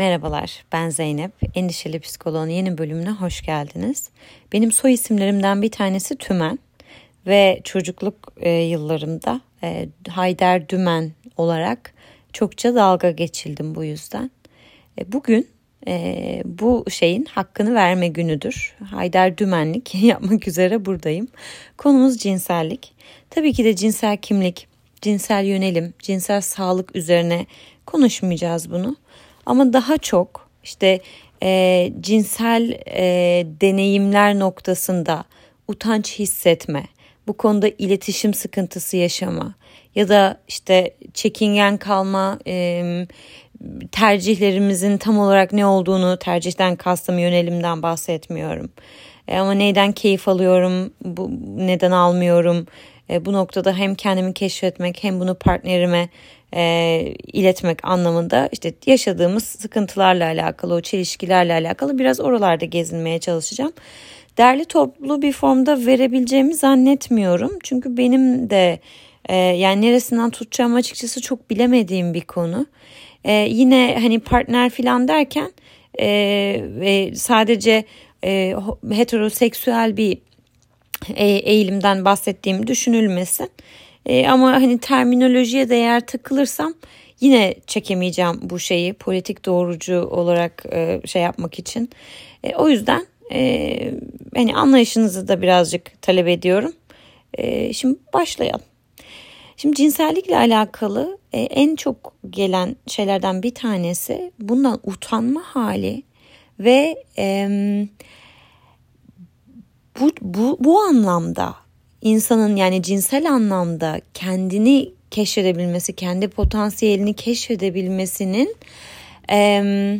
Merhabalar, ben Zeynep. Endişeli Psikoloğun yeni bölümüne hoş geldiniz. Benim soy isimlerimden bir tanesi Tümen ve çocukluk e, yıllarımda e, Hayder Dümen olarak çokça dalga geçildim bu yüzden. E, bugün e, bu şeyin hakkını verme günüdür. Haydar Dümenlik yapmak üzere buradayım. Konumuz cinsellik. Tabii ki de cinsel kimlik, cinsel yönelim, cinsel sağlık üzerine konuşmayacağız bunu. Ama daha çok işte e, cinsel e, deneyimler noktasında utanç hissetme, bu konuda iletişim sıkıntısı yaşama ya da işte çekingen kalma, e, tercihlerimizin tam olarak ne olduğunu tercihten kastım yönelimden bahsetmiyorum. E, ama neyden keyif alıyorum, bu neden almıyorum. E, bu noktada hem kendimi keşfetmek hem bunu partnerime e, iletmek anlamında işte yaşadığımız sıkıntılarla alakalı, o çelişkilerle alakalı biraz oralarda gezinmeye çalışacağım. Derli toplu bir formda verebileceğimi zannetmiyorum. Çünkü benim de e, yani neresinden tutacağım açıkçası çok bilemediğim bir konu. E, yine hani partner filan derken e, ve sadece e, heteroseksüel bir e, eğilimden bahsettiğim düşünülmesin. E, ama hani terminolojiye de eğer takılırsam yine çekemeyeceğim bu şeyi politik doğrucu olarak e, şey yapmak için. E, o yüzden e, hani anlayışınızı da birazcık talep ediyorum. E, şimdi başlayalım. Şimdi cinsellikle alakalı e, en çok gelen şeylerden bir tanesi bundan utanma hali ve e, bu, bu, bu anlamda insanın yani cinsel anlamda kendini keşfedebilmesi, kendi potansiyelini keşfedebilmesinin e,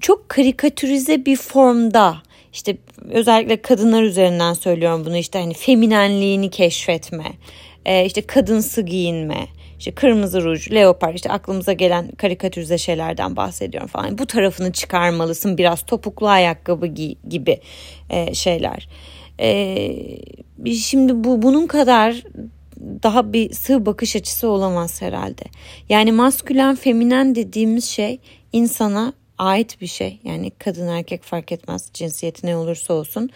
çok karikatürize bir formda işte özellikle kadınlar üzerinden söylüyorum bunu işte hani feminenliğini keşfetme, e, işte kadınsı giyinme, işte kırmızı ruj, leopar işte aklımıza gelen karikatürize şeylerden bahsediyorum falan. Bu tarafını çıkarmalısın biraz topuklu ayakkabı gibi e, şeyler. E, şimdi bu bunun kadar daha bir sığ bakış açısı olamaz herhalde. Yani maskülen feminen dediğimiz şey insana ait bir şey. Yani kadın erkek fark etmez cinsiyeti ne olursa olsun.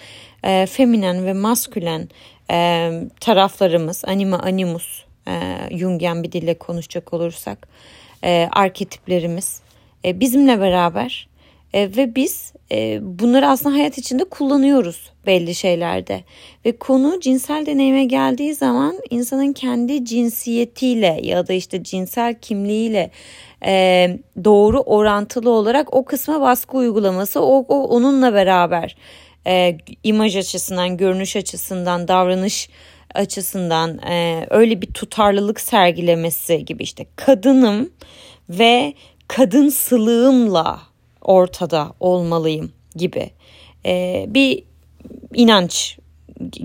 E, feminen ve maskülen e, taraflarımız anima animus e, Jungian bir dille konuşacak olursak e, arketiplerimiz e, bizimle beraber e, ve biz e, bunları aslında hayat içinde kullanıyoruz belli şeylerde. Ve konu cinsel deneyime geldiği zaman insanın kendi cinsiyetiyle ya da işte cinsel kimliğiyle e, doğru orantılı olarak o kısma baskı uygulaması o, o onunla beraber e, imaj açısından görünüş açısından davranış açısından e, öyle bir tutarlılık sergilemesi gibi işte kadınım ve kadın sılığımla ortada olmalıyım gibi e, bir inanç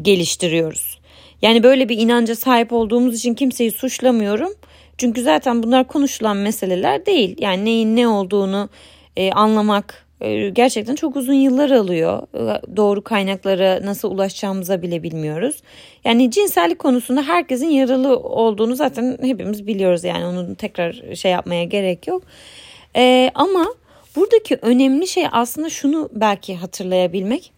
geliştiriyoruz. Yani böyle bir inanca sahip olduğumuz için kimseyi suçlamıyorum. Çünkü zaten bunlar konuşulan meseleler değil. Yani neyin ne olduğunu e, anlamak ee, gerçekten çok uzun yıllar alıyor. Ee, doğru kaynaklara nasıl ulaşacağımıza bile bilmiyoruz. Yani cinsellik konusunda herkesin yaralı olduğunu zaten hepimiz biliyoruz. Yani onu tekrar şey yapmaya gerek yok. Ee, ama buradaki önemli şey aslında şunu belki hatırlayabilmek.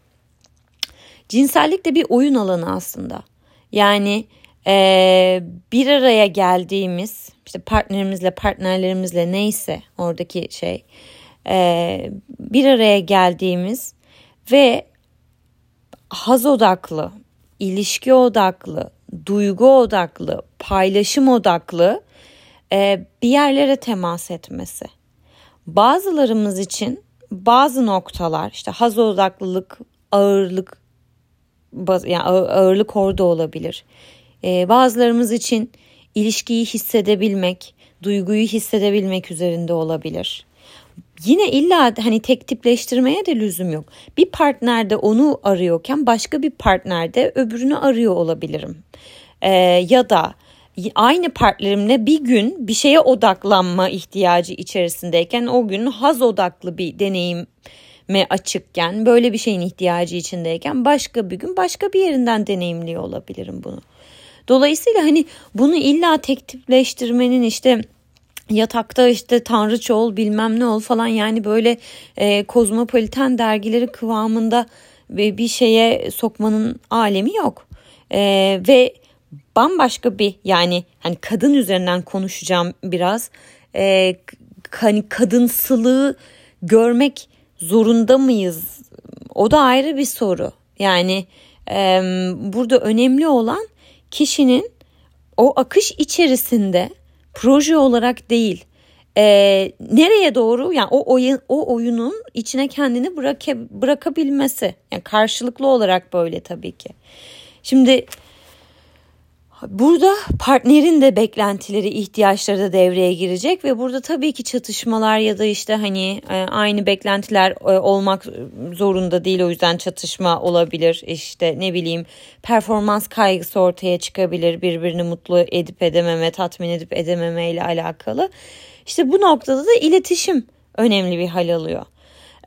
Cinsellik de bir oyun alanı aslında. Yani e, bir araya geldiğimiz işte partnerimizle partnerlerimizle neyse oradaki şey e, bir araya geldiğimiz ve haz odaklı, ilişki odaklı, duygu odaklı, paylaşım odaklı e, bir yerlere temas etmesi. Bazılarımız için bazı noktalar işte haz odaklılık, ağırlık yani ağırlık orada olabilir. E, bazılarımız için ilişkiyi hissedebilmek, duyguyu hissedebilmek üzerinde olabilir yine illa hani tek tipleştirmeye de lüzum yok. Bir partnerde onu arıyorken başka bir partnerde öbürünü arıyor olabilirim. Ee, ya da aynı partnerimle bir gün bir şeye odaklanma ihtiyacı içerisindeyken o gün haz odaklı bir deneyim açıkken böyle bir şeyin ihtiyacı içindeyken başka bir gün başka bir yerinden deneyimliyor olabilirim bunu. Dolayısıyla hani bunu illa tek tipleştirmenin işte yatakta işte tanrıça ol bilmem ne ol falan yani böyle e, kozmopoliten dergileri kıvamında bir şeye sokmanın alemi yok. E, ve bambaşka bir yani hani kadın üzerinden konuşacağım biraz. E, hani kadınsılığı görmek zorunda mıyız? O da ayrı bir soru. Yani e, burada önemli olan kişinin o akış içerisinde proje olarak değil e, nereye doğru yani o oyun o oyunun içine kendini bıraka, bırakabilmesi yani karşılıklı olarak böyle tabii ki. Şimdi Burada partnerin de beklentileri, ihtiyaçları da devreye girecek ve burada tabii ki çatışmalar ya da işte hani e, aynı beklentiler e, olmak zorunda değil o yüzden çatışma olabilir. İşte ne bileyim performans kaygısı ortaya çıkabilir birbirini mutlu edip edememe, tatmin edip edememe ile alakalı. İşte bu noktada da iletişim önemli bir hal alıyor.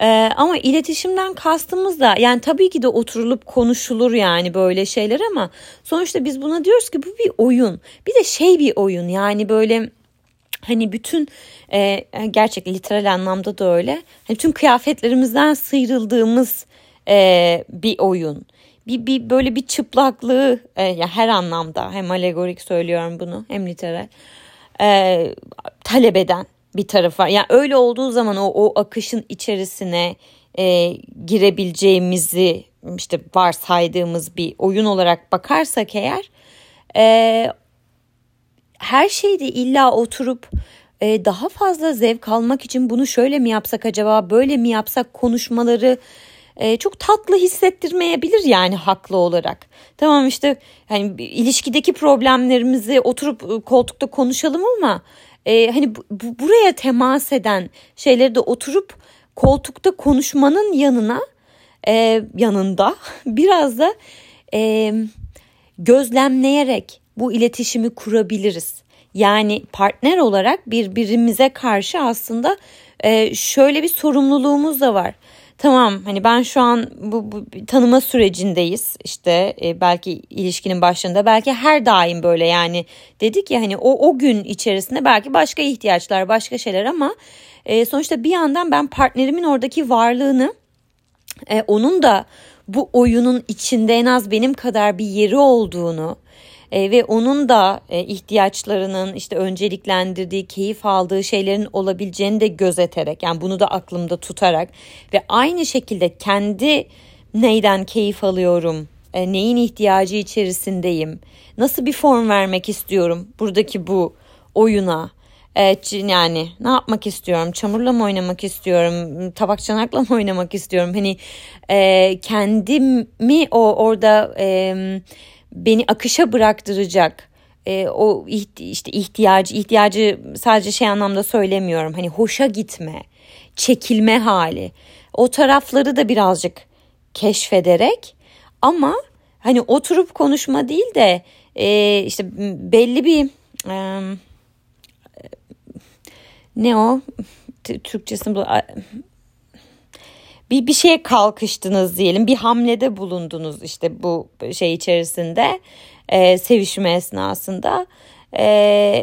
Ee, ama iletişimden kastımız da yani tabii ki de oturulup konuşulur yani böyle şeyler ama sonuçta biz buna diyoruz ki bu bir oyun. Bir de şey bir oyun yani böyle hani bütün e, gerçek literal anlamda da öyle. Hani tüm kıyafetlerimizden sıyrıldığımız e, bir oyun. Bir, bir böyle bir çıplaklığı e, ya her anlamda hem alegorik söylüyorum bunu hem literal e, talep eden bir tarafa. Yani öyle olduğu zaman o, o akışın içerisine e, girebileceğimizi işte varsaydığımız bir oyun olarak bakarsak eğer e, her şeyde illa oturup e, daha fazla zevk almak için bunu şöyle mi yapsak acaba böyle mi yapsak konuşmaları e, çok tatlı hissettirmeyebilir yani haklı olarak. Tamam işte hani ilişkideki problemlerimizi oturup e, koltukta konuşalım ama e, hani bu, bu, buraya temas eden şeyleri de oturup koltukta konuşmanın yanına e, yanında biraz da e, gözlemleyerek bu iletişimi kurabiliriz. Yani partner olarak birbirimize karşı aslında e, şöyle bir sorumluluğumuz da var. Tamam hani ben şu an bu, bu tanıma sürecindeyiz. İşte e, belki ilişkinin başında belki her daim böyle yani. Dedik ya hani o o gün içerisinde belki başka ihtiyaçlar başka şeyler ama e, sonuçta bir yandan ben partnerimin oradaki varlığını e, onun da bu oyunun içinde en az benim kadar bir yeri olduğunu e, ve onun da e, ihtiyaçlarının işte önceliklendirdiği, keyif aldığı şeylerin olabileceğini de gözeterek yani bunu da aklımda tutarak ve aynı şekilde kendi neyden keyif alıyorum, e, neyin ihtiyacı içerisindeyim, nasıl bir form vermek istiyorum buradaki bu oyuna. Evet yani ne yapmak istiyorum? Çamurla mı oynamak istiyorum? Tabak çanakla mı oynamak istiyorum? Hani e, kendimi o orada e, beni akışa bıraktıracak e, o işte ihtiyacı ihtiyacı sadece şey anlamda söylemiyorum. Hani hoşa gitme çekilme hali. O tarafları da birazcık keşfederek ama hani oturup konuşma değil de e, işte belli bir e, ne o? Türkçesi bu bir bir şeye kalkıştınız diyelim. Bir hamlede bulundunuz işte bu şey içerisinde e, sevişme esnasında. E,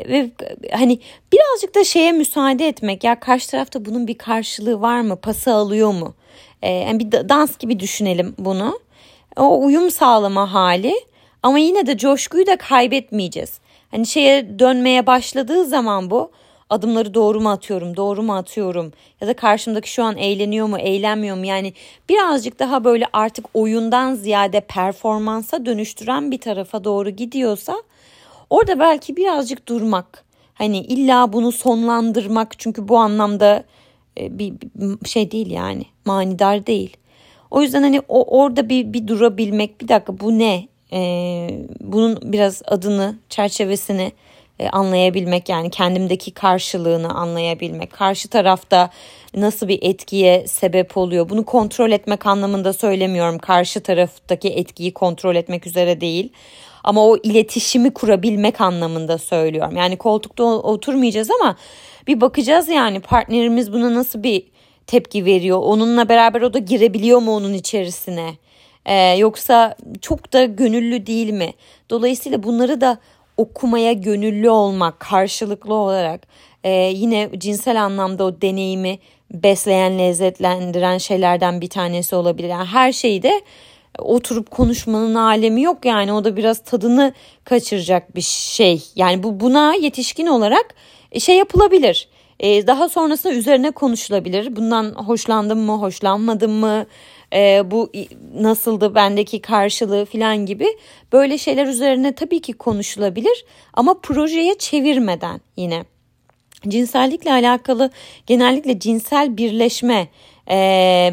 ve hani birazcık da şeye müsaade etmek ya karşı tarafta bunun bir karşılığı var mı pası alıyor mu? E, yani bir dans gibi düşünelim bunu. O uyum sağlama hali. Ama yine de coşkuyu da kaybetmeyeceğiz. Hani şeye dönmeye başladığı zaman bu adımları doğru mu atıyorum, doğru mu atıyorum ya da karşımdaki şu an eğleniyor mu, eğlenmiyor mu? Yani birazcık daha böyle artık oyundan ziyade performansa dönüştüren bir tarafa doğru gidiyorsa orada belki birazcık durmak. Hani illa bunu sonlandırmak çünkü bu anlamda e, bir şey değil yani manidar değil. O yüzden hani o orada bir bir durabilmek bir dakika bu ne? Ee, bunun biraz adını, çerçevesini e, anlayabilmek yani kendimdeki karşılığını anlayabilmek. Karşı tarafta nasıl bir etkiye sebep oluyor? Bunu kontrol etmek anlamında söylemiyorum. Karşı taraftaki etkiyi kontrol etmek üzere değil. Ama o iletişimi kurabilmek anlamında söylüyorum. Yani koltukta oturmayacağız ama bir bakacağız yani partnerimiz buna nasıl bir tepki veriyor? Onunla beraber o da girebiliyor mu onun içerisine? Ee, yoksa çok da gönüllü değil mi? Dolayısıyla bunları da okumaya gönüllü olmak karşılıklı olarak e, yine cinsel anlamda o deneyimi besleyen, lezzetlendiren şeylerden bir tanesi olabilir. Yani her şeyi de oturup konuşmanın alemi yok yani o da biraz tadını kaçıracak bir şey. Yani bu buna yetişkin olarak e, şey yapılabilir. Ee, daha sonrasında üzerine konuşulabilir. Bundan hoşlandım mı, hoşlanmadım mı? Ee, bu nasıldı bendeki karşılığı falan gibi böyle şeyler üzerine tabii ki konuşulabilir ama projeye çevirmeden yine cinsellikle alakalı genellikle cinsel birleşme e,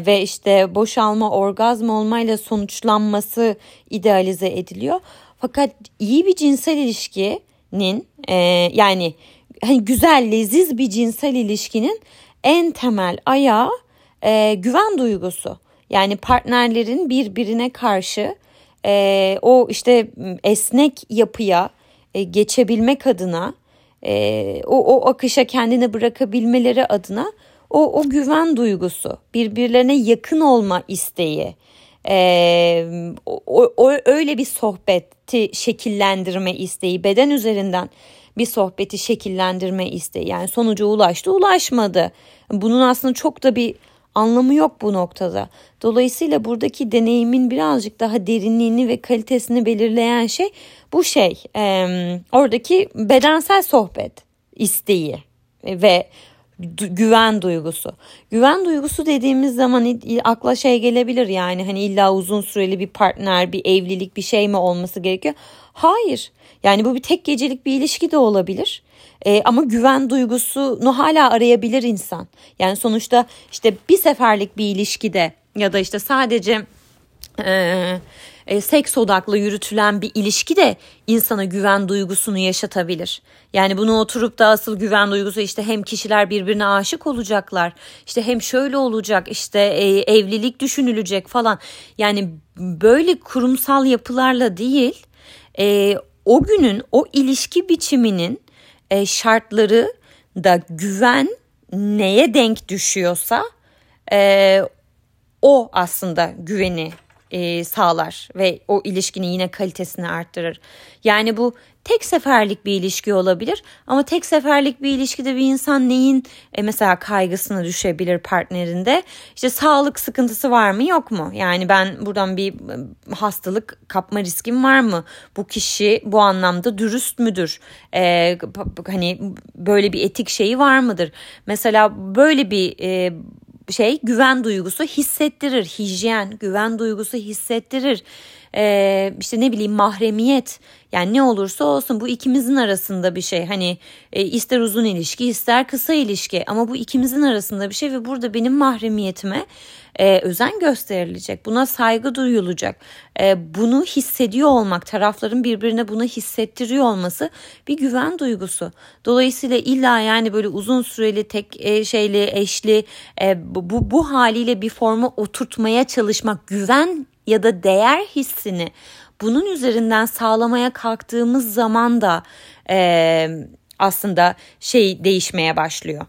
ve işte boşalma, orgazm olmayla sonuçlanması idealize ediliyor. Fakat iyi bir cinsel ilişkinin e, yani hani güzel, leziz bir cinsel ilişkinin en temel ayağı e, güven duygusu. Yani partnerlerin birbirine karşı e, o işte esnek yapıya e, geçebilmek adına e, o, o akışa kendini bırakabilmeleri adına o, o güven duygusu, birbirlerine yakın olma isteği, e, o, o, öyle bir sohbeti şekillendirme isteği, beden üzerinden bir sohbeti şekillendirme isteği. Yani sonuca ulaştı, ulaşmadı. Bunun aslında çok da bir anlamı yok bu noktada. Dolayısıyla buradaki deneyimin birazcık daha derinliğini ve kalitesini belirleyen şey bu şey. E, oradaki bedensel sohbet isteği ve güven duygusu. Güven duygusu dediğimiz zaman akla şey gelebilir yani hani illa uzun süreli bir partner, bir evlilik, bir şey mi olması gerekiyor? Hayır. Yani bu bir tek gecelik bir ilişki de olabilir. Ee, ama güven duygusunu hala arayabilir insan. Yani sonuçta işte bir seferlik bir ilişkide ya da işte sadece e, e, seks odaklı yürütülen bir ilişki de insana güven duygusunu yaşatabilir. Yani bunu oturup da asıl güven duygusu işte hem kişiler birbirine aşık olacaklar. işte hem şöyle olacak işte e, evlilik düşünülecek falan. Yani böyle kurumsal yapılarla değil e, o günün o ilişki biçiminin e, şartları da güven neye denk düşüyorsa e, o aslında güveni e, sağlar ve o ilişkinin yine kalitesini arttırır. Yani bu tek seferlik bir ilişki olabilir ama tek seferlik bir ilişkide bir insan neyin e, mesela kaygısına düşebilir partnerinde? İşte sağlık sıkıntısı var mı yok mu? Yani ben buradan bir e, hastalık kapma riskim var mı? Bu kişi bu anlamda dürüst müdür? E, hani böyle bir etik şeyi var mıdır? Mesela böyle bir e, şey güven duygusu hissettirir. Hijyen güven duygusu hissettirir. Ee, işte ne bileyim mahremiyet yani ne olursa olsun bu ikimizin arasında bir şey. Hani e, ister uzun ilişki ister kısa ilişki ama bu ikimizin arasında bir şey ve burada benim mahremiyetime e, özen gösterilecek. Buna saygı duyulacak. E, bunu hissediyor olmak, tarafların birbirine bunu hissettiriyor olması bir güven duygusu. Dolayısıyla illa yani böyle uzun süreli tek e, şeyli, eşli e, bu, bu haliyle bir forma oturtmaya çalışmak, güven ya da değer hissini bunun üzerinden sağlamaya kalktığımız zaman da e, aslında şey değişmeye başlıyor.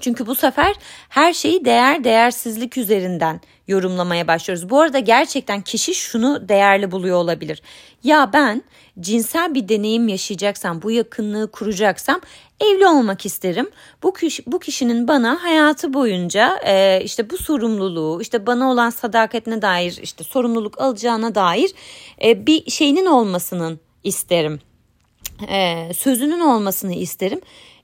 Çünkü bu sefer her şeyi değer değersizlik üzerinden yorumlamaya başlıyoruz. Bu arada gerçekten kişi şunu değerli buluyor olabilir. Ya ben cinsel bir deneyim yaşayacaksam, bu yakınlığı kuracaksam evli olmak isterim. Bu kişi, bu kişinin bana hayatı boyunca e, işte bu sorumluluğu, işte bana olan sadakatine dair, işte sorumluluk alacağına dair e, bir şeyinin olmasının isterim. E, sözünün olmasını isterim.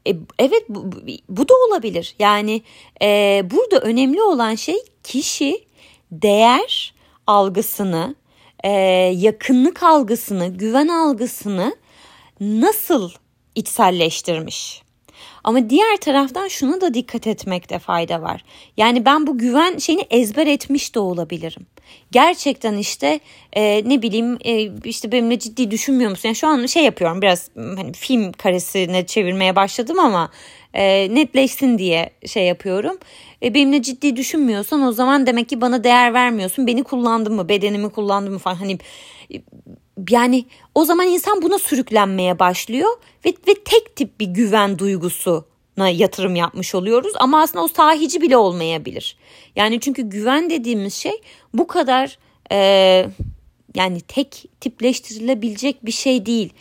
E, evet bu, bu da olabilir. Yani e, burada önemli olan şey kişi değer algısını, e, yakınlık algısını, güven algısını nasıl içselleştirmiş. Ama diğer taraftan şuna da dikkat etmekte fayda var. Yani ben bu güven şeyini ezber etmiş de olabilirim. Gerçekten işte e, ne bileyim e, işte benimle ciddi düşünmüyor musun? Yani şu an şey yapıyorum biraz hani film karesine çevirmeye başladım ama e, netleşsin diye şey yapıyorum. E, benimle ciddi düşünmüyorsan o zaman demek ki bana değer vermiyorsun. Beni kullandın mı, bedenimi kullandın mı falan hani yani o zaman insan buna sürüklenmeye başlıyor ve, ve tek tip bir güven duygusuna yatırım yapmış oluyoruz ama aslında o sahici bile olmayabilir. Yani çünkü güven dediğimiz şey bu kadar e, yani tek tipleştirilebilecek bir şey değil.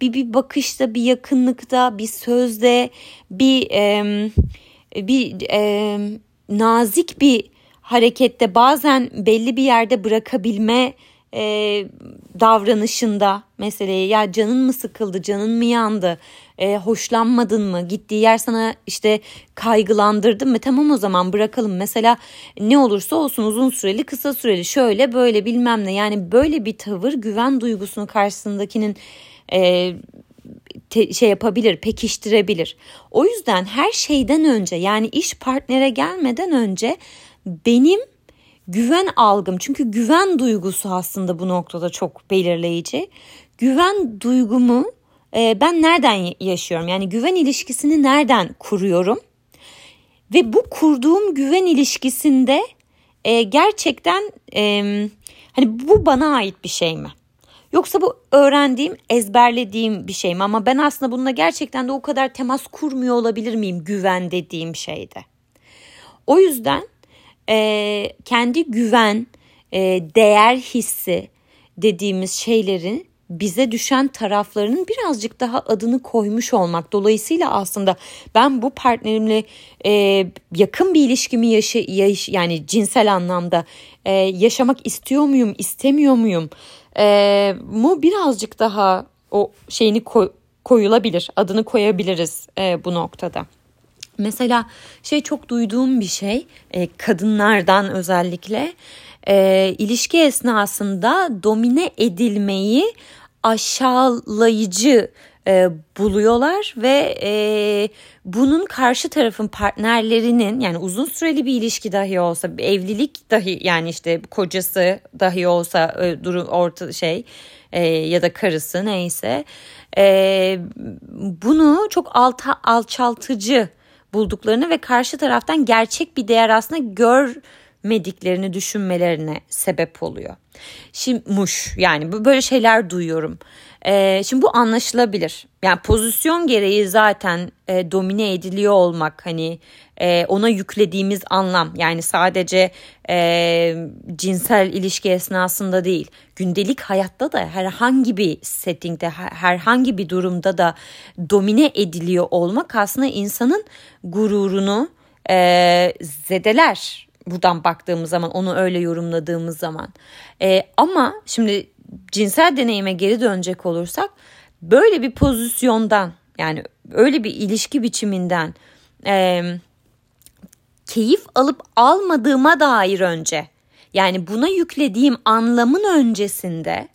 Bir bir bakışta, bir yakınlıkta, bir sözde, bir e, bir e, nazik bir harekette bazen belli bir yerde bırakabilme e, davranışında meseleyi ya canın mı sıkıldı canın mı yandı e, hoşlanmadın mı gittiği yer sana işte kaygılandırdı mı? Tamam o zaman bırakalım. Mesela ne olursa olsun uzun süreli kısa süreli şöyle böyle bilmem ne. Yani böyle bir tavır güven duygusunu karşısındakinin e, te, şey yapabilir, pekiştirebilir. O yüzden her şeyden önce yani iş partnere gelmeden önce benim güven algım çünkü güven duygusu aslında bu noktada çok belirleyici. Güven duygumu e, ben nereden yaşıyorum? Yani güven ilişkisini nereden kuruyorum? Ve bu kurduğum güven ilişkisinde e, gerçekten e, hani bu bana ait bir şey mi? Yoksa bu öğrendiğim, ezberlediğim bir şey mi? Ama ben aslında bununla gerçekten de o kadar temas kurmuyor olabilir miyim güven dediğim şeyde? O yüzden e, kendi güven, e, değer hissi dediğimiz şeylerin bize düşen taraflarının birazcık daha adını koymuş olmak. Dolayısıyla aslında ben bu partnerimle e, yakın bir ilişkimi yaşa, yaş, yani cinsel anlamda e, yaşamak istiyor muyum, istemiyor muyum? E, mu birazcık daha o şeyini koy, koyulabilir, adını koyabiliriz e, bu noktada. Mesela şey çok duyduğum bir şey e, kadınlardan özellikle e, ilişki esnasında domine edilmeyi aşağılayıcı e, buluyorlar ve e, bunun karşı tarafın partnerlerinin yani uzun süreli bir ilişki dahi olsa bir evlilik dahi yani işte kocası dahi olsa e, durum orta şey e, ya da karısı neyse e, bunu çok alta, alçaltıcı bulduklarını ve karşı taraftan gerçek bir değer aslında görmediklerini düşünmelerine sebep oluyor. Şimdi muş yani böyle şeyler duyuyorum. Ee, şimdi bu anlaşılabilir. Yani pozisyon gereği zaten e, domine ediliyor olmak hani e, ona yüklediğimiz anlam yani sadece e, cinsel ilişki esnasında değil gündelik hayatta da herhangi bir settingde herhangi bir durumda da domine ediliyor olmak aslında insanın gururunu e, zedeler buradan baktığımız zaman onu öyle yorumladığımız zaman e, ama şimdi cinsel deneyime geri dönecek olursak böyle bir pozisyondan yani öyle bir ilişki biçiminden e, keyif alıp almadığıma dair önce yani buna yüklediğim anlamın öncesinde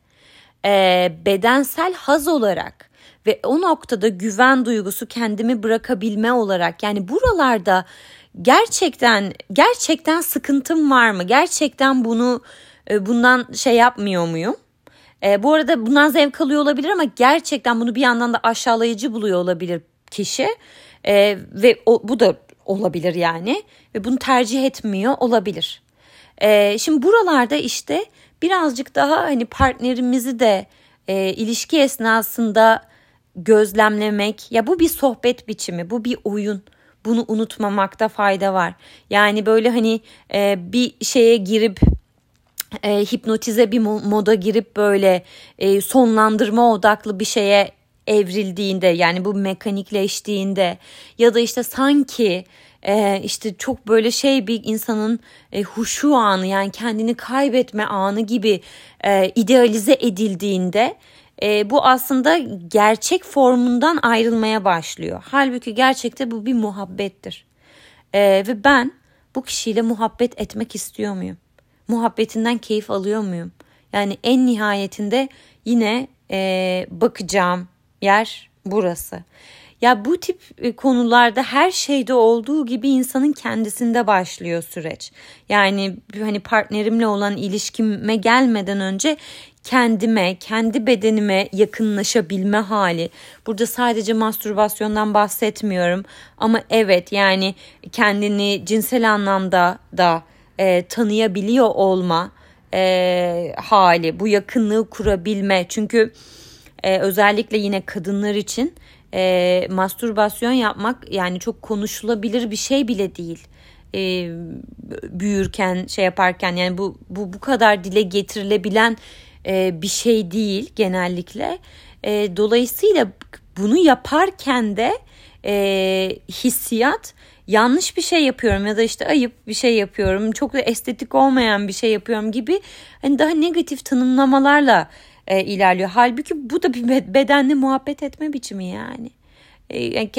e, bedensel haz olarak ve o noktada güven duygusu kendimi bırakabilme olarak yani buralarda gerçekten gerçekten sıkıntım var mı? Gerçekten bunu bundan şey yapmıyor muyum? E, bu arada bundan zevk alıyor olabilir ama gerçekten bunu bir yandan da aşağılayıcı buluyor olabilir kişi. E, ve o, bu da olabilir yani ve bunu tercih etmiyor olabilir. E, şimdi buralarda işte birazcık daha hani partnerimizi de e, ilişki esnasında gözlemlemek ya bu bir sohbet biçimi bu bir oyun bunu unutmamakta fayda var. Yani böyle hani e, bir şeye girip e, hipnotize bir moda girip böyle e, sonlandırma odaklı bir şeye evrildiğinde yani bu mekanikleştiğinde ya da işte sanki e, işte çok böyle şey bir insanın e, huşu anı yani kendini kaybetme anı gibi e, idealize edildiğinde e, bu aslında gerçek formundan ayrılmaya başlıyor. Halbuki gerçekte bu bir muhabbettir. E, ve ben bu kişiyle muhabbet etmek istiyor muyum? Muhabbetinden keyif alıyor muyum? Yani en nihayetinde yine e, bakacağım yer burası. Ya bu tip e, konularda her şeyde olduğu gibi insanın kendisinde başlıyor süreç. Yani hani partnerimle olan ilişkime gelmeden önce kendime, kendi bedenime yakınlaşabilme hali. Burada sadece mastürbasyondan bahsetmiyorum ama evet yani kendini cinsel anlamda da e, tanıyabiliyor olma e, hali, bu yakınlığı kurabilme. Çünkü e, özellikle yine kadınlar için e, mastürbasyon yapmak yani çok konuşulabilir bir şey bile değil. E, büyürken şey yaparken yani bu bu bu kadar dile getirilebilen e, bir şey değil genellikle. E, dolayısıyla bunu yaparken de e, hissiyat yanlış bir şey yapıyorum ya da işte ayıp bir şey yapıyorum çok da estetik olmayan bir şey yapıyorum gibi hani daha negatif tanımlamalarla e, ilerliyor. Halbuki bu da bir bedenle muhabbet etme biçimi yani. E,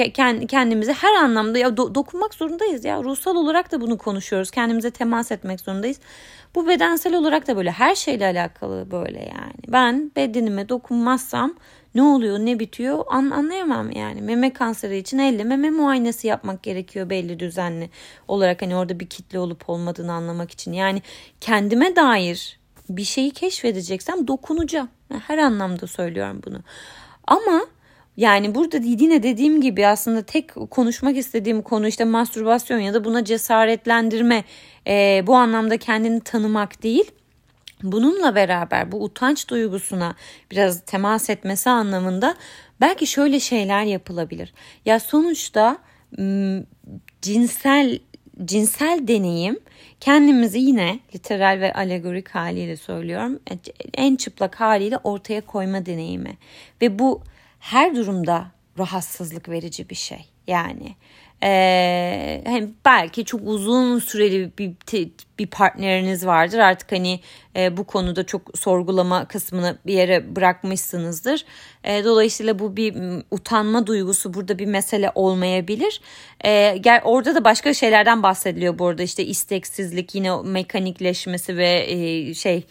kendimize her anlamda ya do, dokunmak zorundayız ya ruhsal olarak da bunu konuşuyoruz kendimize temas etmek zorundayız bu bedensel olarak da böyle her şeyle alakalı böyle yani ben bedenime dokunmazsam ne oluyor ne bitiyor? An, anlayamam yani. Meme kanseri için elle meme muayenesi yapmak gerekiyor belli düzenli olarak. Hani orada bir kitle olup olmadığını anlamak için. Yani kendime dair bir şeyi keşfedeceksem dokunacağım. Her anlamda söylüyorum bunu. Ama yani burada yine dediğim gibi aslında tek konuşmak istediğim konu işte mastürbasyon ya da buna cesaretlendirme e, bu anlamda kendini tanımak değil. Bununla beraber bu utanç duygusuna biraz temas etmesi anlamında belki şöyle şeyler yapılabilir. Ya sonuçta cinsel cinsel deneyim kendimizi yine literal ve alegorik haliyle söylüyorum en çıplak haliyle ortaya koyma deneyimi ve bu her durumda rahatsızlık verici bir şey. Yani ee, hem belki çok uzun süreli bir bir partneriniz vardır artık hani e, bu konuda çok sorgulama kısmını bir yere bırakmışsınızdır. E, dolayısıyla bu bir utanma duygusu burada bir mesele olmayabilir. E, gel orada da başka şeylerden bahsediliyor bu arada işte isteksizlik yine mekanikleşmesi ve e, şey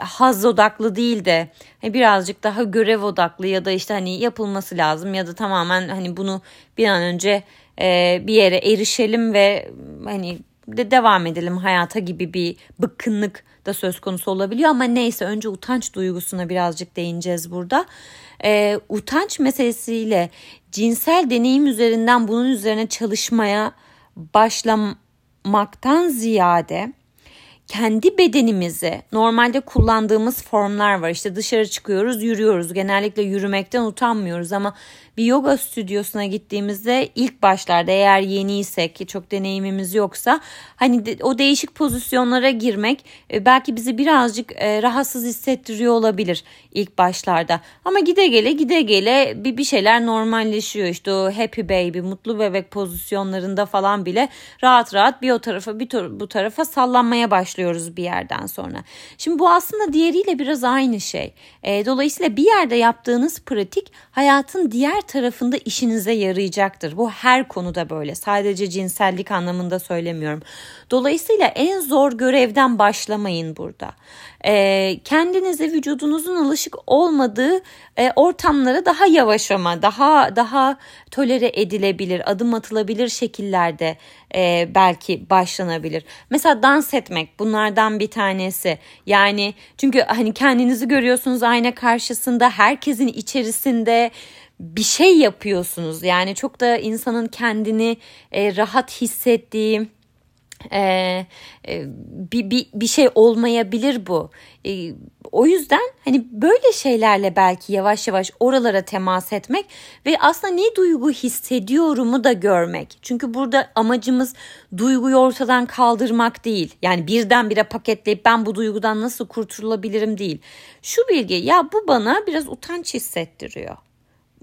haz odaklı değil de birazcık daha görev odaklı ya da işte hani yapılması lazım ya da tamamen hani bunu bir an önce e, bir yere erişelim ve hani de devam edelim hayata gibi bir bıkkınlık da söz konusu olabiliyor ama neyse önce utanç duygusuna birazcık değineceğiz burada. E, utanç meselesiyle cinsel deneyim üzerinden bunun üzerine çalışmaya başlamaktan ziyade kendi bedenimizi normalde kullandığımız formlar var. İşte dışarı çıkıyoruz, yürüyoruz. Genellikle yürümekten utanmıyoruz ama bir yoga stüdyosuna gittiğimizde ilk başlarda eğer yeniysek, çok deneyimimiz yoksa hani de, o değişik pozisyonlara girmek e, belki bizi birazcık e, rahatsız hissettiriyor olabilir ilk başlarda. Ama gide gele gide gele bir bir şeyler normalleşiyor. İşte o happy baby, mutlu bebek pozisyonlarında falan bile rahat rahat bir o tarafa bir bu tarafa sallanmaya başlıyoruz bir yerden sonra. Şimdi bu aslında diğeriyle biraz aynı şey. E, dolayısıyla bir yerde yaptığınız pratik hayatın diğer tarafında işinize yarayacaktır. Bu her konuda böyle. Sadece cinsellik anlamında söylemiyorum. Dolayısıyla en zor görevden başlamayın burada. E, kendinize vücudunuzun alışık olmadığı e, ortamlara daha yavaş ama daha daha tolere edilebilir, adım atılabilir şekillerde e, belki başlanabilir. Mesela dans etmek bunlardan bir tanesi. Yani çünkü hani kendinizi görüyorsunuz ayna karşısında herkesin içerisinde bir şey yapıyorsunuz. Yani çok da insanın kendini e, rahat hissettiği e, e, bir, bir, bir şey olmayabilir bu. E, o yüzden hani böyle şeylerle belki yavaş yavaş oralara temas etmek ve aslında ne duygu hissediyorumu da görmek. Çünkü burada amacımız duyguyu ortadan kaldırmak değil. Yani birdenbire paketleyip ben bu duygudan nasıl kurtulabilirim değil. Şu bilgi ya bu bana biraz utanç hissettiriyor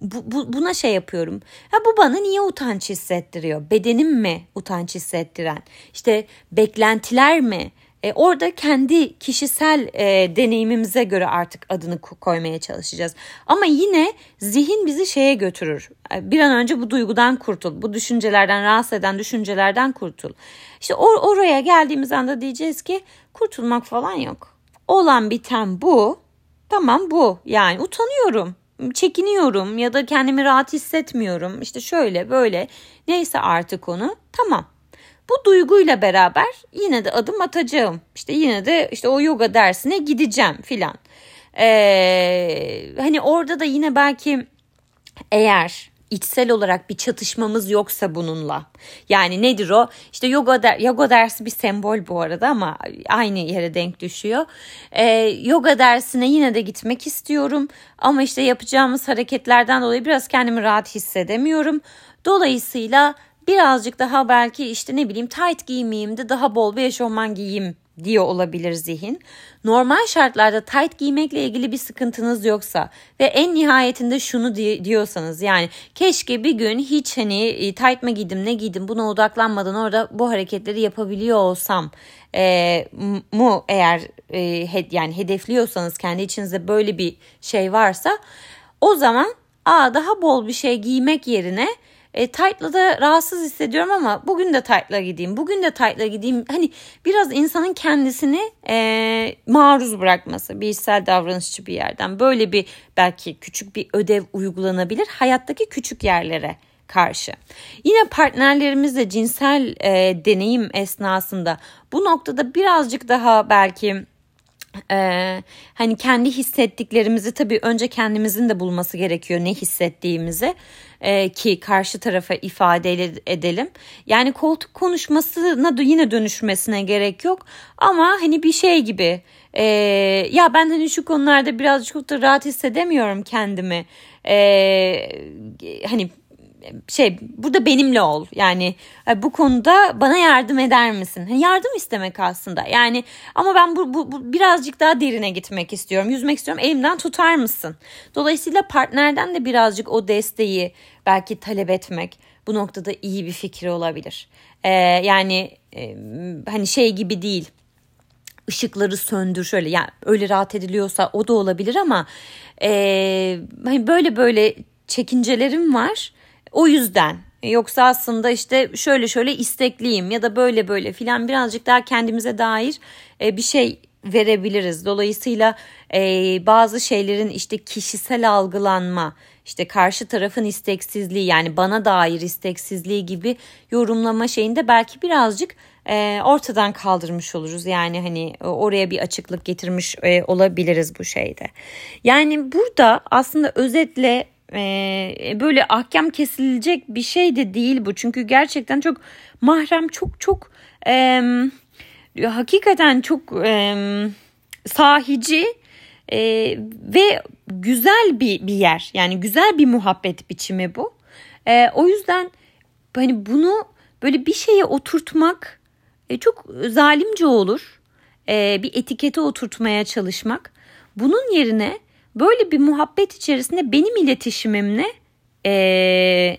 bu, bu, buna şey yapıyorum. Ha bu bana niye utanç hissettiriyor? Bedenim mi utanç hissettiren? İşte beklentiler mi? E, orada kendi kişisel e, deneyimimize göre artık adını koymaya çalışacağız. Ama yine zihin bizi şeye götürür. E, bir an önce bu duygudan kurtul. Bu düşüncelerden, rahatsız eden düşüncelerden kurtul. İşte or- oraya geldiğimiz anda diyeceğiz ki kurtulmak falan yok. Olan biten bu. Tamam bu. Yani utanıyorum çekiniyorum ya da kendimi rahat hissetmiyorum. İşte şöyle böyle neyse artık onu tamam. Bu duyguyla beraber yine de adım atacağım. İşte yine de işte o yoga dersine gideceğim filan. Ee, hani orada da yine belki eğer içsel olarak bir çatışmamız yoksa bununla. Yani nedir o? İşte yoga, der, yoga dersi bir sembol bu arada ama aynı yere denk düşüyor. Ee, yoga dersine yine de gitmek istiyorum ama işte yapacağımız hareketlerden dolayı biraz kendimi rahat hissedemiyorum. Dolayısıyla birazcık daha belki işte ne bileyim tight giymeyeyim de daha bol bir eşofman giyeyim diyor olabilir zihin. Normal şartlarda tight giymekle ilgili bir sıkıntınız yoksa ve en nihayetinde şunu diyorsanız yani keşke bir gün hiç hani e, tight mı giydim ne giydim buna odaklanmadan orada bu hareketleri yapabiliyor olsam e, mu eğer e, he, yani hedefliyorsanız kendi içinizde böyle bir şey varsa o zaman aa daha bol bir şey giymek yerine e, tight'la da rahatsız hissediyorum ama bugün de tight'la gideyim, bugün de tight'la gideyim. Hani biraz insanın kendisini e, maruz bırakması, bir içsel davranışçı bir yerden. Böyle bir belki küçük bir ödev uygulanabilir hayattaki küçük yerlere karşı. Yine partnerlerimizle cinsel e, deneyim esnasında bu noktada birazcık daha belki ee, hani kendi hissettiklerimizi tabii önce kendimizin de bulması gerekiyor ne hissettiğimizi e, ki karşı tarafa ifade edelim. Yani koltuk konuşmasına yine dönüşmesine gerek yok ama hani bir şey gibi e, ya ben hani şu konularda birazcık da rahat hissedemiyorum kendimi. E, hani şey burada benimle ol yani bu konuda bana yardım eder misin? Hani yardım istemek aslında yani ama ben bu, bu, bu birazcık daha derine gitmek istiyorum yüzmek istiyorum elimden tutar mısın? Dolayısıyla partnerden de birazcık o desteği belki talep etmek bu noktada iyi bir fikir olabilir. Ee, yani e, hani şey gibi değil ışıkları söndür şöyle yani öyle rahat ediliyorsa o da olabilir ama e, hani böyle böyle çekincelerim var o yüzden yoksa aslında işte şöyle şöyle istekliyim ya da böyle böyle filan birazcık daha kendimize dair e, bir şey verebiliriz. Dolayısıyla e, bazı şeylerin işte kişisel algılanma, işte karşı tarafın isteksizliği yani bana dair isteksizliği gibi yorumlama şeyinde belki birazcık e, ortadan kaldırmış oluruz. Yani hani oraya bir açıklık getirmiş e, olabiliriz bu şeyde. Yani burada aslında özetle e, böyle ahkam kesilecek bir şey de değil bu. Çünkü gerçekten çok mahrem çok çok e, hakikaten çok e, sahici e, ve güzel bir, bir yer. Yani güzel bir muhabbet biçimi bu. E, o yüzden hani bunu böyle bir şeye oturtmak e, çok zalimce olur. E, bir etikete oturtmaya çalışmak. Bunun yerine Böyle bir muhabbet içerisinde benim iletişimimle ee,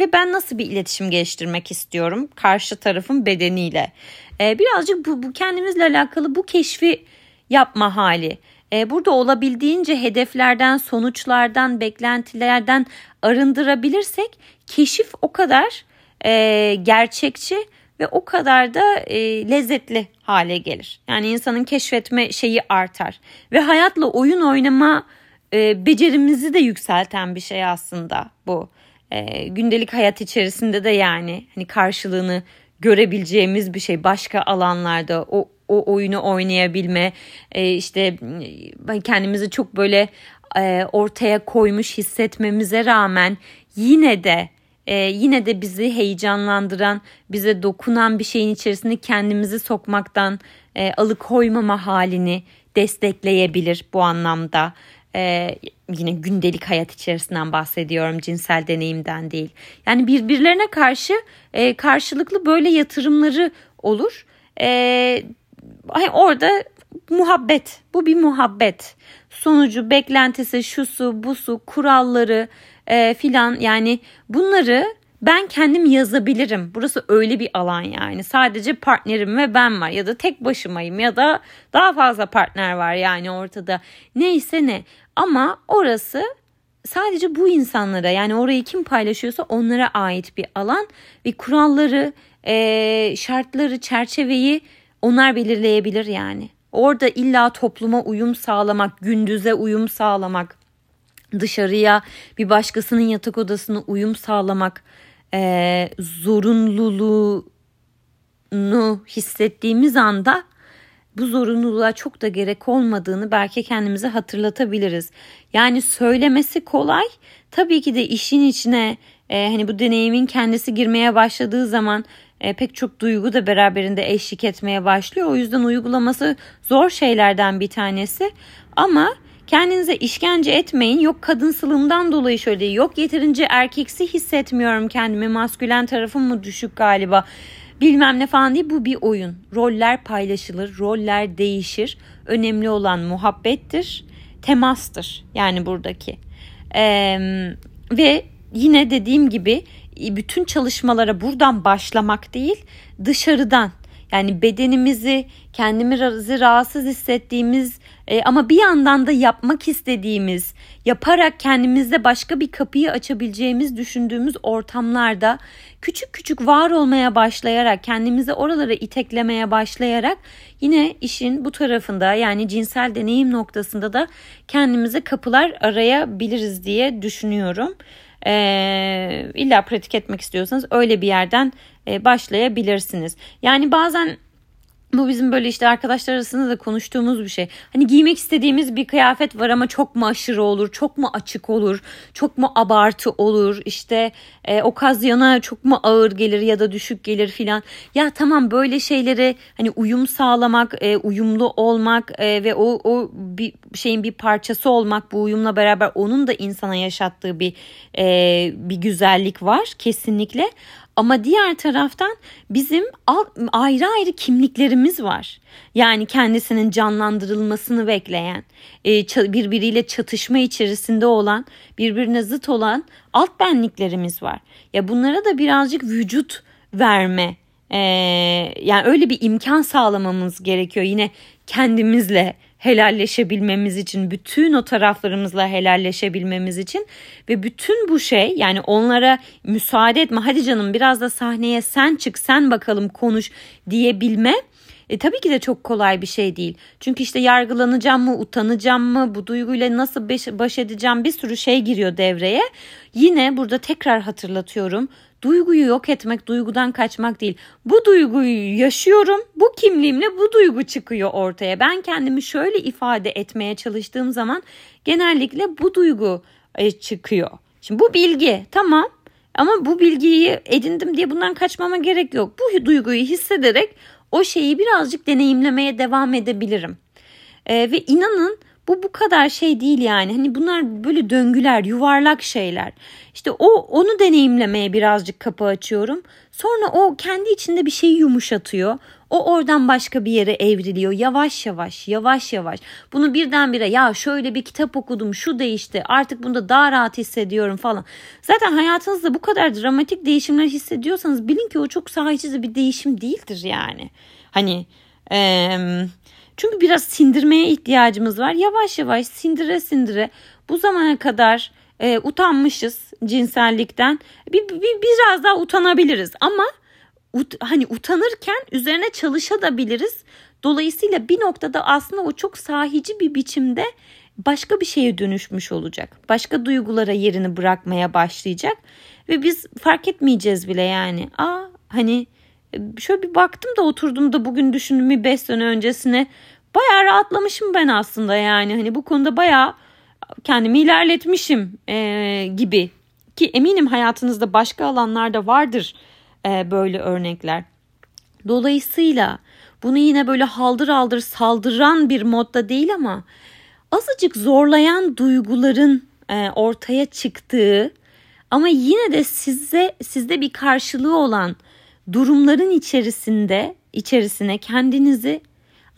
ve ben nasıl bir iletişim geliştirmek istiyorum karşı tarafın bedeniyle. Ee, birazcık bu, bu kendimizle alakalı bu keşfi yapma hali. Ee, burada olabildiğince hedeflerden, sonuçlardan, beklentilerden arındırabilirsek keşif o kadar e, gerçekçi ve o kadar da e, lezzetli hale gelir. Yani insanın keşfetme şeyi artar ve hayatla oyun oynama e, becerimizi de yükselten bir şey aslında bu. E, gündelik hayat içerisinde de yani hani karşılığını görebileceğimiz bir şey başka alanlarda o o oyunu oynayabilme e, işte kendimizi çok böyle e, ortaya koymuş hissetmemize rağmen yine de e, yine de bizi heyecanlandıran, bize dokunan bir şeyin içerisinde kendimizi sokmaktan e, alıkoymama halini destekleyebilir bu anlamda. E, yine gündelik hayat içerisinden bahsediyorum cinsel deneyimden değil. Yani birbirlerine karşı e, karşılıklı böyle yatırımları olur. E, orada muhabbet bu bir muhabbet sonucu beklentisi şusu busu kuralları e, filan yani bunları ben kendim yazabilirim. Burası öyle bir alan yani. Sadece partnerim ve ben var ya da tek başımayım ya da daha fazla partner var yani ortada. Neyse ne. Ama orası sadece bu insanlara yani orayı kim paylaşıyorsa onlara ait bir alan ve kuralları, e, şartları, çerçeveyi onlar belirleyebilir yani. Orada illa topluma uyum sağlamak, gündüze uyum sağlamak, dışarıya bir başkasının yatak odasına uyum sağlamak e, zorunluluğunu hissettiğimiz anda bu zorunluluğa çok da gerek olmadığını belki kendimize hatırlatabiliriz. Yani söylemesi kolay. Tabii ki de işin içine e, hani bu deneyimin kendisi girmeye başladığı zaman e, pek çok duygu da beraberinde eşlik etmeye başlıyor. O yüzden uygulaması zor şeylerden bir tanesi. Ama kendinize işkence etmeyin. Yok kadınsılığımdan dolayı şöyle yok yeterince erkeksi hissetmiyorum kendimi. Maskülen tarafım mı düşük galiba. bilmem ne falan değil bu bir oyun. Roller paylaşılır, roller değişir. Önemli olan muhabbettir, temastır yani buradaki. Ee, ve yine dediğim gibi bütün çalışmalara buradan başlamak değil dışarıdan yani bedenimizi kendimizi rahatsız hissettiğimiz e, ama bir yandan da yapmak istediğimiz, yaparak kendimizde başka bir kapıyı açabileceğimiz düşündüğümüz ortamlarda küçük küçük var olmaya başlayarak, kendimizi oralara iteklemeye başlayarak yine işin bu tarafında yani cinsel deneyim noktasında da kendimize kapılar arayabiliriz diye düşünüyorum. E, illa pratik etmek istiyorsanız öyle bir yerden başlayabilirsiniz. Yani bazen bu bizim böyle işte arkadaşlar arasında da konuştuğumuz bir şey. Hani giymek istediğimiz bir kıyafet var ama çok mu aşırı olur, çok mu açık olur, çok mu abartı olur, işte e, okazyona çok mu ağır gelir ya da düşük gelir filan. Ya tamam böyle şeylere hani uyum sağlamak, e, uyumlu olmak e, ve o, o bir şeyin bir parçası olmak bu uyumla beraber onun da insana yaşattığı bir e, bir güzellik var kesinlikle. Ama diğer taraftan bizim ayrı ayrı kimliklerimiz var. Yani kendisinin canlandırılmasını bekleyen, e, birbiriyle çatışma içerisinde olan, birbirine zıt olan alt benliklerimiz var. Ya bunlara da birazcık vücut verme, e, yani öyle bir imkan sağlamamız gerekiyor. Yine kendimizle helalleşebilmemiz için, bütün o taraflarımızla helalleşebilmemiz için ve bütün bu şey yani onlara müsaade etme hadi canım biraz da sahneye sen çık sen bakalım konuş diyebilme e, tabii ki de çok kolay bir şey değil. Çünkü işte yargılanacağım mı, utanacağım mı, bu duyguyla nasıl baş, edeceğim bir sürü şey giriyor devreye. Yine burada tekrar hatırlatıyorum. Duyguyu yok etmek, duygudan kaçmak değil. Bu duyguyu yaşıyorum, bu kimliğimle bu duygu çıkıyor ortaya. Ben kendimi şöyle ifade etmeye çalıştığım zaman genellikle bu duygu e, çıkıyor. Şimdi bu bilgi tamam ama bu bilgiyi edindim diye bundan kaçmama gerek yok. Bu duyguyu hissederek o şeyi birazcık deneyimlemeye devam edebilirim. Ee, ve inanın bu bu kadar şey değil yani. Hani bunlar böyle döngüler, yuvarlak şeyler. İşte o onu deneyimlemeye birazcık kapı açıyorum. Sonra o kendi içinde bir şeyi yumuşatıyor. O oradan başka bir yere evriliyor. Yavaş yavaş, yavaş yavaş. Bunu birdenbire ya şöyle bir kitap okudum, şu değişti. Artık bunda daha rahat hissediyorum falan. Zaten hayatınızda bu kadar dramatik değişimler hissediyorsanız bilin ki o çok sahici bir değişim değildir yani. Hani eee çünkü biraz sindirmeye ihtiyacımız var. Yavaş yavaş sindire sindire bu zamana kadar e, utanmışız cinsellikten. Bir, bir, biraz daha utanabiliriz ama ut, hani utanırken üzerine çalışabiliriz. Dolayısıyla bir noktada aslında o çok sahici bir biçimde başka bir şeye dönüşmüş olacak. Başka duygulara yerini bırakmaya başlayacak ve biz fark etmeyeceğiz bile yani. Aa hani şöyle bir baktım da oturduğumda bugün düşündüm bir 5 sene öncesine. Bayağı rahatlamışım ben aslında yani. Hani bu konuda bayağı kendimi ilerletmişim e, gibi. Ki eminim hayatınızda başka alanlarda vardır e, böyle örnekler. Dolayısıyla bunu yine böyle haldır haldır saldıran bir modda değil ama azıcık zorlayan duyguların e, ortaya çıktığı ama yine de size sizde bir karşılığı olan durumların içerisinde içerisine kendinizi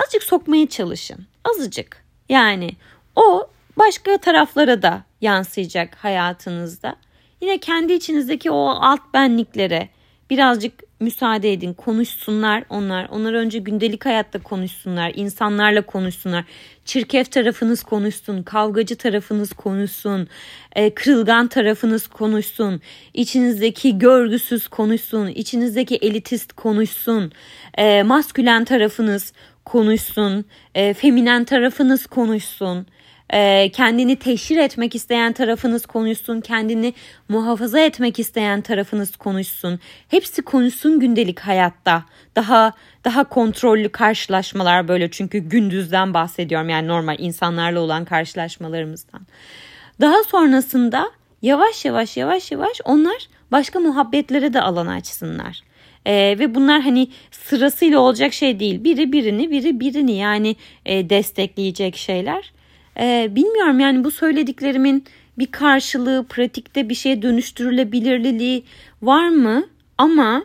azıcık sokmaya çalışın. Azıcık. Yani o başka taraflara da yansıyacak hayatınızda. Yine kendi içinizdeki o alt benliklere birazcık müsaade edin. Konuşsunlar onlar. Onlar önce gündelik hayatta konuşsunlar. insanlarla konuşsunlar. Çirkef tarafınız konuşsun. Kavgacı tarafınız konuşsun. E, kırılgan tarafınız konuşsun. İçinizdeki görgüsüz konuşsun. İçinizdeki elitist konuşsun. E, maskülen tarafınız konuşsun. E, feminen tarafınız konuşsun e, kendini teşhir etmek isteyen tarafınız konuşsun, kendini muhafaza etmek isteyen tarafınız konuşsun. Hepsi konuşsun gündelik hayatta. Daha daha kontrollü karşılaşmalar böyle çünkü gündüzden bahsediyorum yani normal insanlarla olan karşılaşmalarımızdan. Daha sonrasında yavaş yavaş yavaş yavaş onlar başka muhabbetlere de alan açsınlar. ee, ve bunlar hani sırasıyla olacak şey değil. Biri birini, biri birini yani e, destekleyecek şeyler. Ee, bilmiyorum yani bu söylediklerimin bir karşılığı, pratikte bir şeye dönüştürülebilirliği var mı? Ama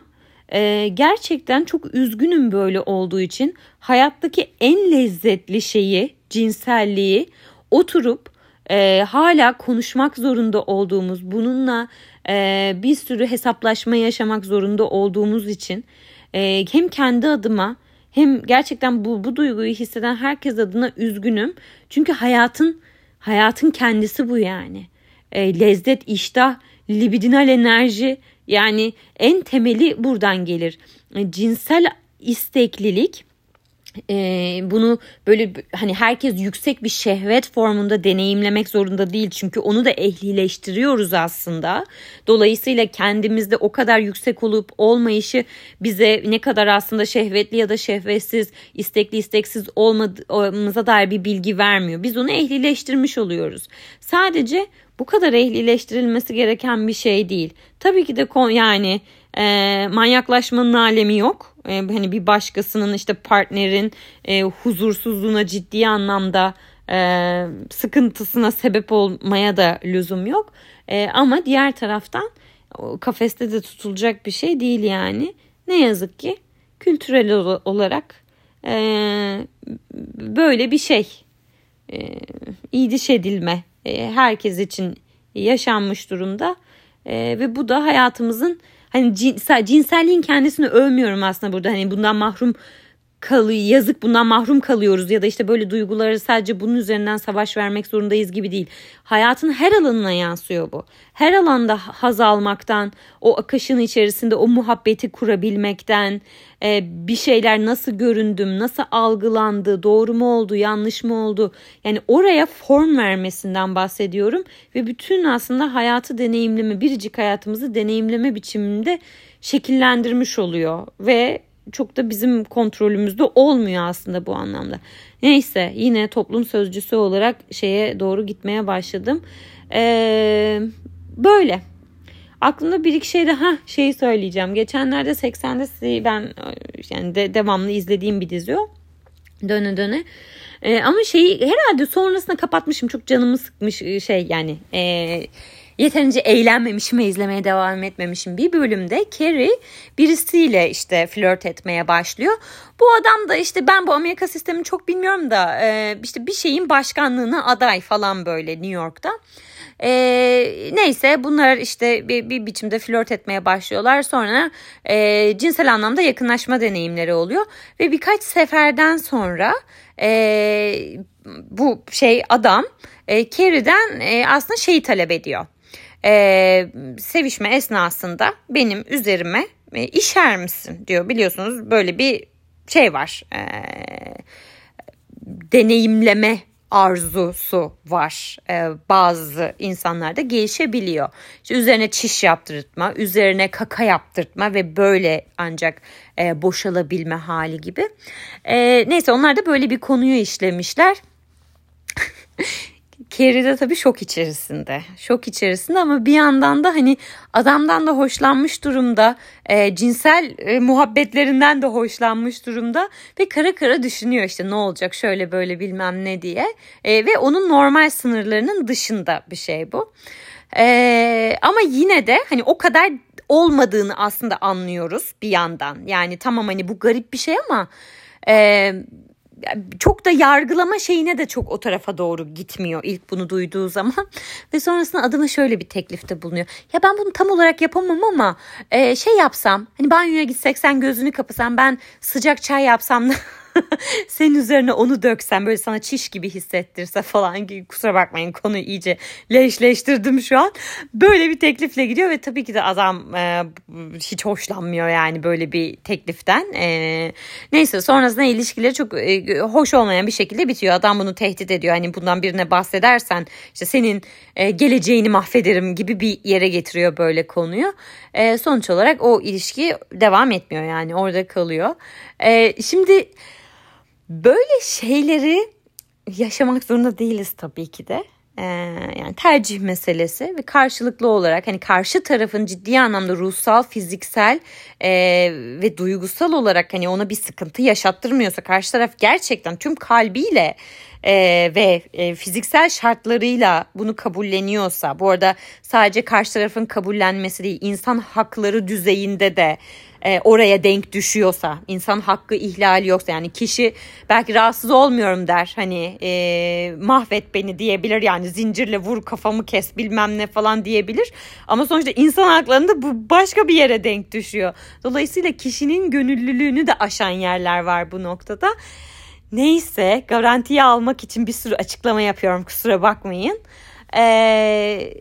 e, gerçekten çok üzgünüm böyle olduğu için hayattaki en lezzetli şeyi cinselliği oturup e, hala konuşmak zorunda olduğumuz bununla e, bir sürü hesaplaşma yaşamak zorunda olduğumuz için e, hem kendi adıma hem gerçekten bu, bu duyguyu hisseden herkes adına üzgünüm. Çünkü hayatın hayatın kendisi bu yani. E, lezzet, iştah, libidinal enerji yani en temeli buradan gelir. E, cinsel isteklilik e, bunu böyle hani herkes yüksek bir şehvet formunda deneyimlemek zorunda değil çünkü onu da ehlileştiriyoruz aslında. Dolayısıyla kendimizde o kadar yüksek olup olmayışı bize ne kadar aslında şehvetli ya da şehvetsiz, istekli isteksiz olmadığımıza dair bir bilgi vermiyor. Biz onu ehlileştirmiş oluyoruz. Sadece bu kadar ehlileştirilmesi gereken bir şey değil. Tabii ki de yani e, manyaklaşmanın alemi yok. E, hani bir başkasının işte partnerin e, huzursuzluğuna ciddi anlamda e, sıkıntısına sebep olmaya da lüzum yok. E, ama diğer taraftan kafeste de tutulacak bir şey değil yani. Ne yazık ki kültürel olarak e, böyle bir şey e, idiş edilme e, herkes için yaşanmış durumda e, ve bu da hayatımızın hani cinsel, cinselliğin kendisini övmüyorum aslında burada. Hani bundan mahrum kalıyor yazık bundan mahrum kalıyoruz ya da işte böyle duyguları sadece bunun üzerinden savaş vermek zorundayız gibi değil. Hayatın her alanına yansıyor bu. Her alanda haz almaktan, o akışın içerisinde o muhabbeti kurabilmekten, e, bir şeyler nasıl göründüm, nasıl algılandı, doğru mu oldu, yanlış mı oldu? Yani oraya form vermesinden bahsediyorum ve bütün aslında hayatı deneyimleme, biricik hayatımızı deneyimleme biçiminde şekillendirmiş oluyor ve çok da bizim kontrolümüzde olmuyor aslında bu anlamda. Neyse yine toplum sözcüsü olarak şeye doğru gitmeye başladım. Ee, böyle. Aklımda bir iki şey daha şeyi söyleyeceğim. Geçenlerde 80'de ben yani de, devamlı izlediğim bir dizi o. Döne döne. Ee, ama şeyi herhalde sonrasında kapatmışım. Çok canımı sıkmış şey yani. Eee yeterince eğlenmemişim ve izlemeye devam etmemişim. Bir bölümde Carrie birisiyle işte flört etmeye başlıyor. Bu adam da işte ben bu Amerika sistemini çok bilmiyorum da e, işte bir şeyin başkanlığına aday falan böyle New York'ta. E, neyse bunlar işte bir, bir biçimde flört etmeye başlıyorlar. Sonra e, cinsel anlamda yakınlaşma deneyimleri oluyor. Ve birkaç seferden sonra e, bu şey adam e, Carrie'den e, aslında şeyi talep ediyor e, sevişme esnasında benim üzerime e, işer misin diyor. Biliyorsunuz böyle bir şey var. E, deneyimleme arzusu var. Ee, bazı insanlarda gelişebiliyor. İşte üzerine çiş yaptırtma, üzerine kaka yaptırtma ve böyle ancak e, boşalabilme hali gibi. E, neyse onlar da böyle bir konuyu işlemişler. Carrie de tabii şok içerisinde. Şok içerisinde ama bir yandan da hani adamdan da hoşlanmış durumda. E, cinsel e, muhabbetlerinden de hoşlanmış durumda. Ve kara kara düşünüyor işte ne olacak şöyle böyle bilmem ne diye. E, ve onun normal sınırlarının dışında bir şey bu. E, ama yine de hani o kadar olmadığını aslında anlıyoruz bir yandan. Yani tamam hani bu garip bir şey ama... E, çok da yargılama şeyine de çok o tarafa doğru gitmiyor ilk bunu duyduğu zaman ve sonrasında adama şöyle bir teklifte bulunuyor. Ya ben bunu tam olarak yapamam ama e, şey yapsam hani banyoya gitsek sen gözünü kapasan ben sıcak çay yapsam senin üzerine onu döksem böyle sana çiş gibi hissettirse falan gibi kusura bakmayın konuyu iyice leşleştirdim şu an. Böyle bir teklifle gidiyor ve tabii ki de adam e, hiç hoşlanmıyor yani böyle bir tekliften. E, neyse sonrasında ilişkileri çok e, hoş olmayan bir şekilde bitiyor. Adam bunu tehdit ediyor. Hani bundan birine bahsedersen işte senin e, geleceğini mahvederim gibi bir yere getiriyor böyle konuyu. E, sonuç olarak o ilişki devam etmiyor yani orada kalıyor. E, şimdi Böyle şeyleri yaşamak zorunda değiliz tabii ki de. Ee, yani tercih meselesi ve karşılıklı olarak hani karşı tarafın ciddi anlamda ruhsal, fiziksel e, ve duygusal olarak hani ona bir sıkıntı yaşattırmıyorsa karşı taraf gerçekten tüm kalbiyle e, ve e, fiziksel şartlarıyla bunu kabulleniyorsa bu arada sadece karşı tarafın kabullenmesi değil insan hakları düzeyinde de e, oraya denk düşüyorsa insan hakkı ihlali yoksa yani kişi belki rahatsız olmuyorum der hani e, mahvet beni diyebilir yani zincirle vur kafamı kes bilmem ne falan diyebilir. Ama sonuçta insan haklarında bu başka bir yere denk düşüyor. Dolayısıyla kişinin gönüllülüğünü de aşan yerler var bu noktada neyse garantiye almak için bir sürü açıklama yapıyorum kusura bakmayın ee,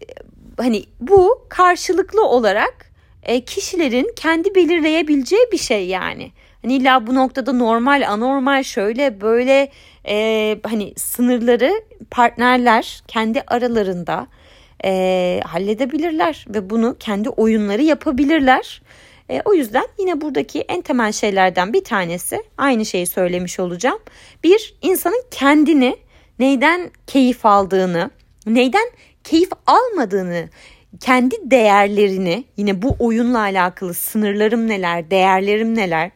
hani bu karşılıklı olarak e, kişilerin kendi belirleyebileceği bir şey yani. Hani illa bu noktada normal, anormal, şöyle böyle e, hani sınırları partnerler kendi aralarında e, halledebilirler ve bunu kendi oyunları yapabilirler. E, o yüzden yine buradaki en temel şeylerden bir tanesi aynı şeyi söylemiş olacağım. Bir insanın kendini neyden keyif aldığını, neyden keyif almadığını kendi değerlerini yine bu oyunla alakalı sınırlarım neler, değerlerim neler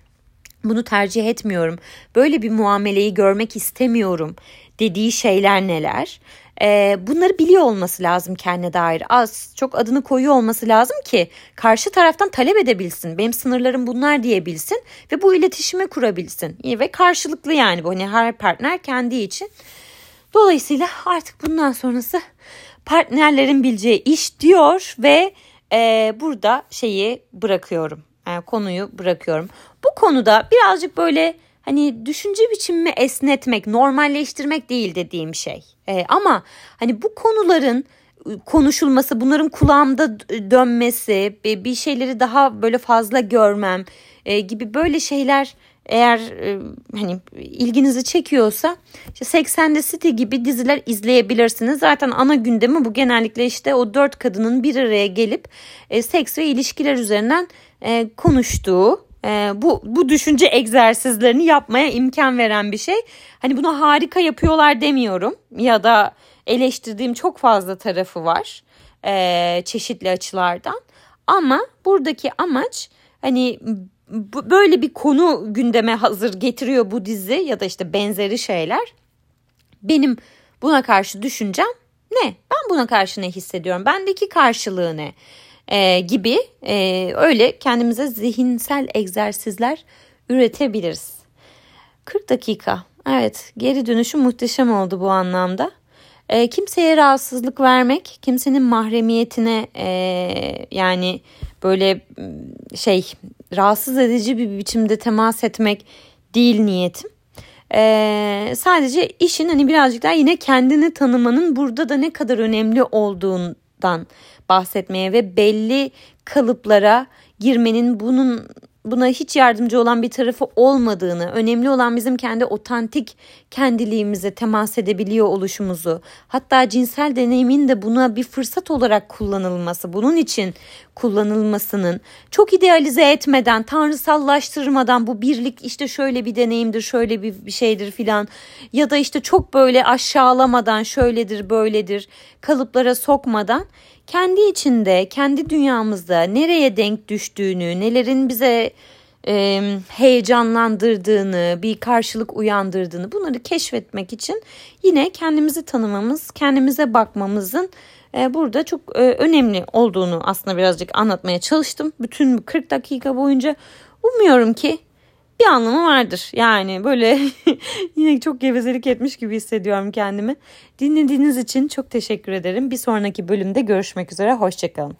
bunu tercih etmiyorum. Böyle bir muameleyi görmek istemiyorum dediği şeyler neler? Ee, bunları biliyor olması lazım kendine dair. Az çok adını koyuyor olması lazım ki karşı taraftan talep edebilsin. Benim sınırlarım bunlar diyebilsin ve bu iletişimi kurabilsin. Ve karşılıklı yani bu hani her partner kendi için. Dolayısıyla artık bundan sonrası partnerlerin bileceği iş diyor ve e, burada şeyi bırakıyorum. Yani e, konuyu bırakıyorum. Bu konuda birazcık böyle hani düşünce biçimimi esnetmek, normalleştirmek değil dediğim şey. E, ama hani bu konuların ıı, konuşulması, bunların kulağımda dönmesi, bir şeyleri daha böyle fazla görmem e, gibi böyle şeyler eğer e, hani ilginizi çekiyorsa işte 80'de City gibi diziler izleyebilirsiniz. Zaten ana gündemi bu genellikle işte o dört kadının bir araya gelip e, seks ve ilişkiler üzerinden e, konuştuğu e, bu bu düşünce egzersizlerini yapmaya imkan veren bir şey. Hani bunu harika yapıyorlar demiyorum ya da eleştirdiğim çok fazla tarafı var e, çeşitli açılardan. Ama buradaki amaç hani böyle bir konu gündeme hazır getiriyor bu dizi ya da işte benzeri şeyler. Benim buna karşı düşüncem ne? Ben buna karşı ne hissediyorum? Bendeki karşılığı ne? Ee, gibi e, öyle kendimize zihinsel egzersizler üretebiliriz. 40 dakika. Evet geri dönüşü muhteşem oldu bu anlamda. E, kimseye rahatsızlık vermek, kimsenin mahremiyetine e, yani böyle şey rahatsız edici bir biçimde temas etmek değil niyetim. Ee, sadece işin hani birazcık daha yine kendini tanımanın burada da ne kadar önemli olduğundan bahsetmeye ve belli kalıplara girmenin bunun buna hiç yardımcı olan bir tarafı olmadığını, önemli olan bizim kendi otantik kendiliğimize temas edebiliyor oluşumuzu, hatta cinsel deneyimin de buna bir fırsat olarak kullanılması, bunun için kullanılmasının çok idealize etmeden, tanrısallaştırmadan bu birlik işte şöyle bir deneyimdir, şöyle bir, bir şeydir filan ya da işte çok böyle aşağılamadan şöyledir, böyledir kalıplara sokmadan kendi içinde, kendi dünyamızda nereye denk düştüğünü, nelerin bize e, heyecanlandırdığını, bir karşılık uyandırdığını bunları keşfetmek için yine kendimizi tanımamız, kendimize bakmamızın e, burada çok e, önemli olduğunu aslında birazcık anlatmaya çalıştım. Bütün 40 dakika boyunca umuyorum ki bir anlamı vardır. Yani böyle yine çok gevezelik etmiş gibi hissediyorum kendimi. Dinlediğiniz için çok teşekkür ederim. Bir sonraki bölümde görüşmek üzere. Hoşçakalın.